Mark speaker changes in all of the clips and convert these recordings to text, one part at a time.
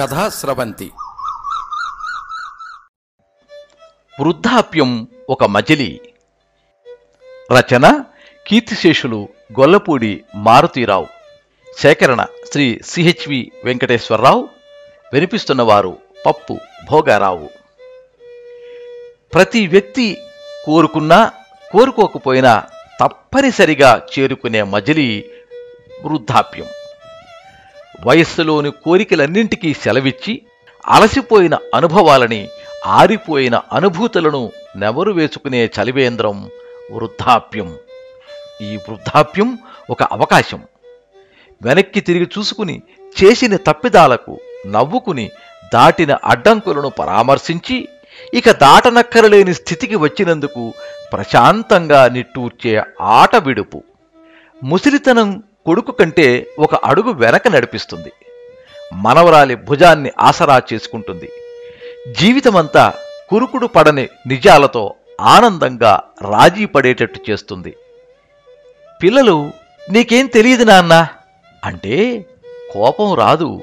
Speaker 1: కథా స్రవంతి
Speaker 2: వృద్ధాప్యం ఒక మజిలి. రచన కీర్తిశేషులు గొల్లపూడి మారుతీరావు. సేకరణ శ్రీ సిహెచ్వి వెంకటేశ్వరరావు. వినిపిస్తున్నవారు పప్పు భోగారావు. ప్రతి వ్యక్తి కోరుకున్నా కోరుకోకపోయినా తప్పనిసరిగా చేరుకునే మజిలీ వృద్ధాప్యం. వయస్సులోని కోరికలన్నింటికీ సెలవిచ్చి అలసిపోయిన అనుభవాలని ఆరిపోయిన అనుభూతులను నెవరు వేసుకునే చలివేంద్రం వృద్ధాప్యం. ఈ వృద్ధాప్యం ఒక అవకాశం. వెనక్కి తిరిగి చూసుకుని చేసిన తప్పిదాలకు నవ్వుకుని దాటిన అడ్డంకులను పరామర్శించి ఇక దాటనక్కరలేని స్థితికి వచ్చినందుకు ప్రశాంతంగా నిట్టూర్చే ఆట విడుపు. ముసిలితనం కొడుకు కంటే ఒక అడుగు వెనక నడిపిస్తుంది. మనవరాలి భుజాన్ని ఆసరా చేసుకుంటుంది. జీవితమంతా కురుకుడు పడని నిజాలతో ఆనందంగా రాజీ పడేటట్టు చేస్తుంది. పిల్లలు నీకేం తెలియదు నాన్న? అంటే కోపం రాదు.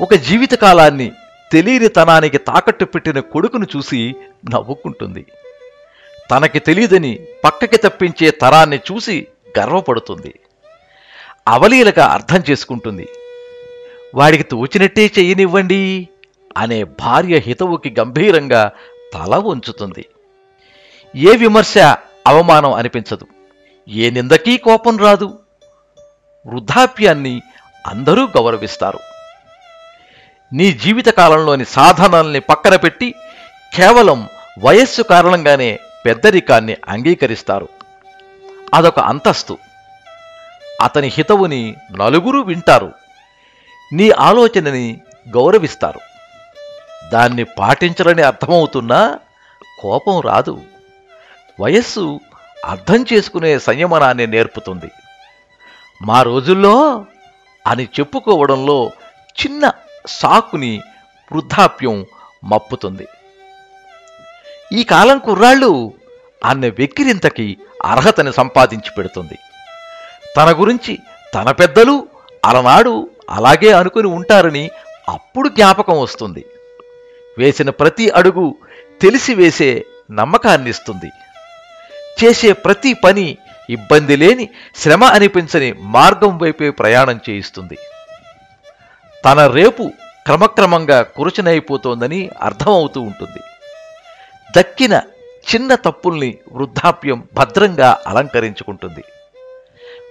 Speaker 2: ఒక జీవితకాలాన్ని తెలియని తనానికి తాకట్టు పెట్టిన కొడుకును చూసి నవ్వుకుంటుంది. తనకి తెలియదని పక్కకి తప్పించే తరాన్ని చూసి గర్వపడుతుంది. అవలీలగా అర్థం చేసుకుంటుంది. వాడికి తోచినట్టే చెయ్యనివ్వండి అనే భార్య హితవుకి గంభీరంగా తల ఉంచుతుంది ఏ విమర్శ అవమానం అనిపించదు. ఏ నిందకీ కోపం రాదు. వృద్ధాప్యాన్ని అందరూ గౌరవిస్తారు. నీ జీవితకాలంలోని సాధనాల్ని పక్కన పెట్టి కేవలం వయస్సు కారణంగానే పెద్దరికాన్ని అంగీకరిస్తారు. అదొక అంతస్తు. అతని హితవుని నలుగురు వింటారు. నీ ఆలోచనని గౌరవిస్తారు. దాన్ని పాటించరని అర్థమవుతున్నా కోపం రాదు. వయస్సు అర్థం చేసుకునే సంయమనాన్ని నేర్పుతుంది. మా రోజుల్లో అని చెప్పుకోవడంలో చిన్న సాకుని వృద్ధాప్యం మప్పుతుంది. ఈ కాలం కుర్రాళ్ళు అన్న వెక్కిరింతకి అర్హతని సంపాదించి పెడుతుంది. తన గురించి తన పెద్దలు అలనాడు అలాగే అనుకుని ఉంటారని అప్పుడు జ్ఞాపకం వస్తుంది. వేసిన ప్రతి అడుగు తెలిసి వేసే నమ్మకాన్నిస్తుంది. చేసే ప్రతి పని ఇబ్బంది లేని శ్రమ అనిపించని మార్గం వైపే ప్రయాణం చేయిస్తుంది. తన రేపు క్రమక్రమంగా కురుచనైపోతోందని అర్థమవుతూ ఉంటుంది. దక్కిన చిన్న తప్పుల్ని వృద్ధాప్యం భద్రంగా అలంకరించుకుంటుంది.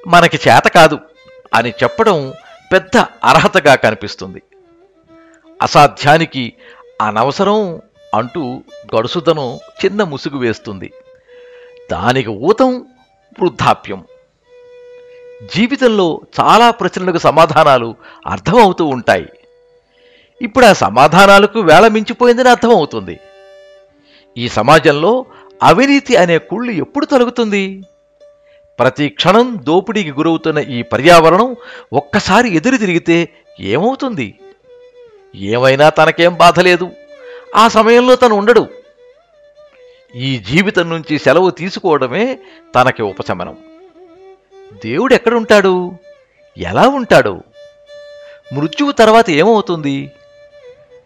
Speaker 2: మనకి చేత కాదు అని చెప్పడం పెద్ద అర్హతగా కనిపిస్తుంది. అసాధ్యానికి అనవసరం అంటూ గడుసుదనం చిన్న ముసుగు వేస్తుంది. దానికి ఊతం వృద్ధాప్యం. జీవితంలో చాలా ప్రశ్నలకు సమాధానాలు అర్థమవుతూ ఉంటాయి. ఇప్పుడు ఆ సమాధానాలకు వేళ మించిపోయిందని అర్థమవుతుంది. ఈ సమాజంలో అవినీతి అనే కుళ్ళు ఎప్పుడు తొలగుతుంది? ప్రతి క్షణం దోపిడీకి గురవుతున్న ఈ పర్యావరణం ఒక్కసారి ఎదురు తిరిగితే ఏమవుతుంది? ఏమైనా తనకేం బాధ లేదు. ఆ సమయంలో తను ఉండడు. ఈ జీవితం నుంచి సెలవు తీసుకోవడమే తనకి ఉపశమనం. దేవుడు ఎక్కడుంటాడు? ఎలా ఉంటాడు? మృత్యువు తర్వాత ఏమవుతుంది?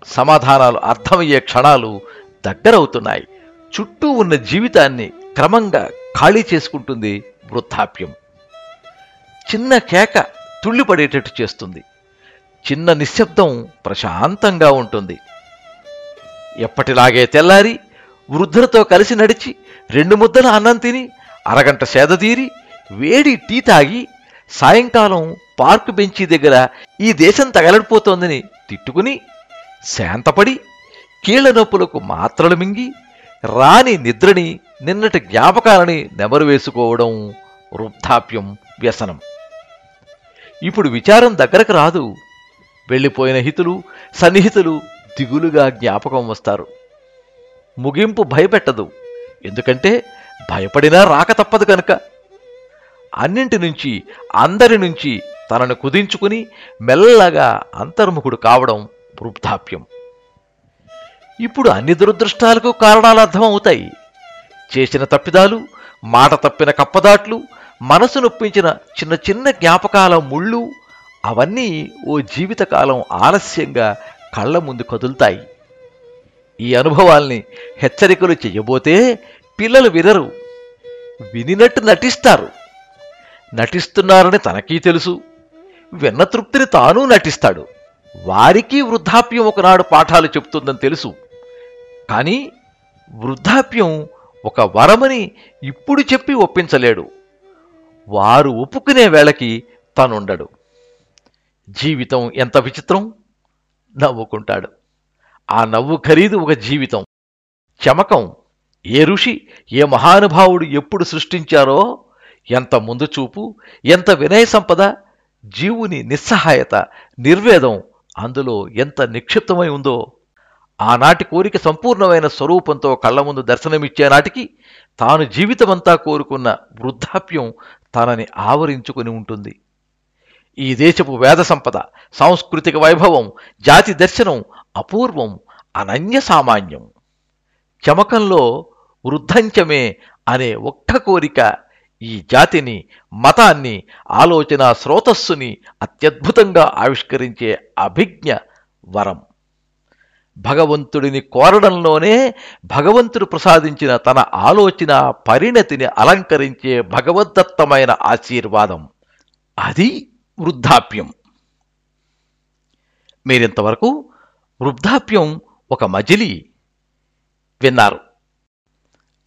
Speaker 2: సమాధానాలు అర్థమయ్యే క్షణాలు దగ్గరవుతున్నాయి. చుట్టూ ఉన్న జీవితాన్ని క్రమంగా ఖాళీ చేసుకుంటుంది వృద్ధాప్యం. చిన్న కేక తుళ్ళిపడేటట్టు చేస్తుంది. చిన్న నిశ్శబ్దం ప్రశాంతంగా ఉంటుంది. ఎప్పటిలాగే తెల్లారి వృద్ధులతో కలిసి నడిచి రెండు ముద్దల అన్నం తిని అరగంట సేదతీరి వేడి టీ తాగి సాయంకాలం పార్కు బెంచీ దగ్గర ఈ దేశం తగలడిపోతోందని తిట్టుకుని శాంతపడి కీళ్ళ నొప్పులకు మాత్రలు మింగి రాని నిద్రని నిన్నటి జ్ఞాపకాలని నెమరు వేసుకోవడం వృద్ధాప్యం వ్యసనం. ఇప్పుడు విచారం దగ్గరకు రాదు. వెళ్ళిపోయిన హితులు సన్నిహితులు దిగులుగా జ్ఞాపకం వస్తారు. ముగింపు భయపెట్టదు. ఎందుకంటే భయపడినా రాక తప్పదు కనుక. అన్నింటి నుంచి అందరి నుంచి తనను కుదించుకుని మెల్లగా అంతర్ముఖుడు కావడం వృద్ధాప్యం. ఇప్పుడు అన్ని దురదృష్టాలకు కారణాలు అర్థమవుతాయి. చేసిన తప్పిదాలు మాట తప్పిన కప్పదాట్లు మనసు నొప్పించిన చిన్న చిన్న జ్ఞాపకాల ముళ్ళు అవన్నీ ఓ జీవితకాలం ఆలస్యంగా కళ్ళ ముందు కదులుతాయి. ఈ అనుభవాల్ని హెచ్చరికలు చెయ్యబోతే పిల్లలు వినరు వినినట్టు నటిస్తారు. నటిస్తున్నారని తనకీ తెలుసు విన్న తృప్తిని తాను నటిస్తాడు. వారికి వృద్ధాప్యం ఒకనాడు పాఠాలు చెప్తుందని తెలుసు. కానీ వృద్ధాప్యం ఒక వరమని ఇప్పుడు చెప్పి ఒప్పించలేడు. వారు ఒప్పుకునే వేళకి తనుండడు. జీవితం ఎంత విచిత్రం? నవ్వుకుంటాడు. ఆ నవ్వు ఖరీదు ఒక జీవితం. చమకం. ఏ ఋషి ఏ మహానుభావుడు ఎప్పుడు సృష్టించారో? ఎంత ముందు చూపు ఎంత వినయ సంపద? జీవుని నిస్సహాయత నిర్వేదం అందులో ఎంత నిక్షిప్తమై ఉందో ఆనాటి కోరిక సంపూర్ణమైన స్వరూపంతో కళ్ళ ముందు దర్శనమిచ్చే నాటికి తాను జీవితమంతా కోరుకున్న వృద్ధాప్యం తనని ఆవరించుకుని ఉంటుంది. ఈ దేశపు వేద సంపద సాంస్కృతిక వైభవం జాతి దర్శనం అపూర్వం అనన్య సామాన్యం. చమకంలో వృద్ధంచమే అనే ఒక్క కోరిక ఈ జాతిని మతాన్ని ఆలోచన స్రోతస్సుని అత్యద్భుతంగా ఆవిష్కరించే అభిజ్ఞ వరం. భగవంతుడిని కోరడంలోనే భగవంతుడు ప్రసాదించిన తన ఆలోచన పరిణతిని అలంకరించే భగవద్దత్తమైన ఆశీర్వాదం. అది వృద్ధాప్యం. మీరింతవరకు వృద్ధాప్యం ఒక మజిలి విన్నారు.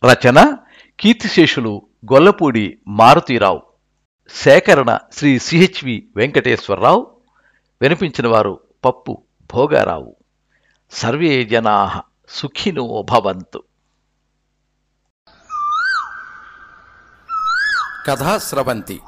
Speaker 2: రచన కీర్తిశేషులు గొల్లపూడి మారుతీరావు. సేకరణ శ్రీ సిహెచ్వి వెంకటేశ్వరరావు. వినిపించిన వారు పప్పు భోగారావు. సర్వే జనా సుఖినో భవంతు.
Speaker 1: కథా స్రవంతి.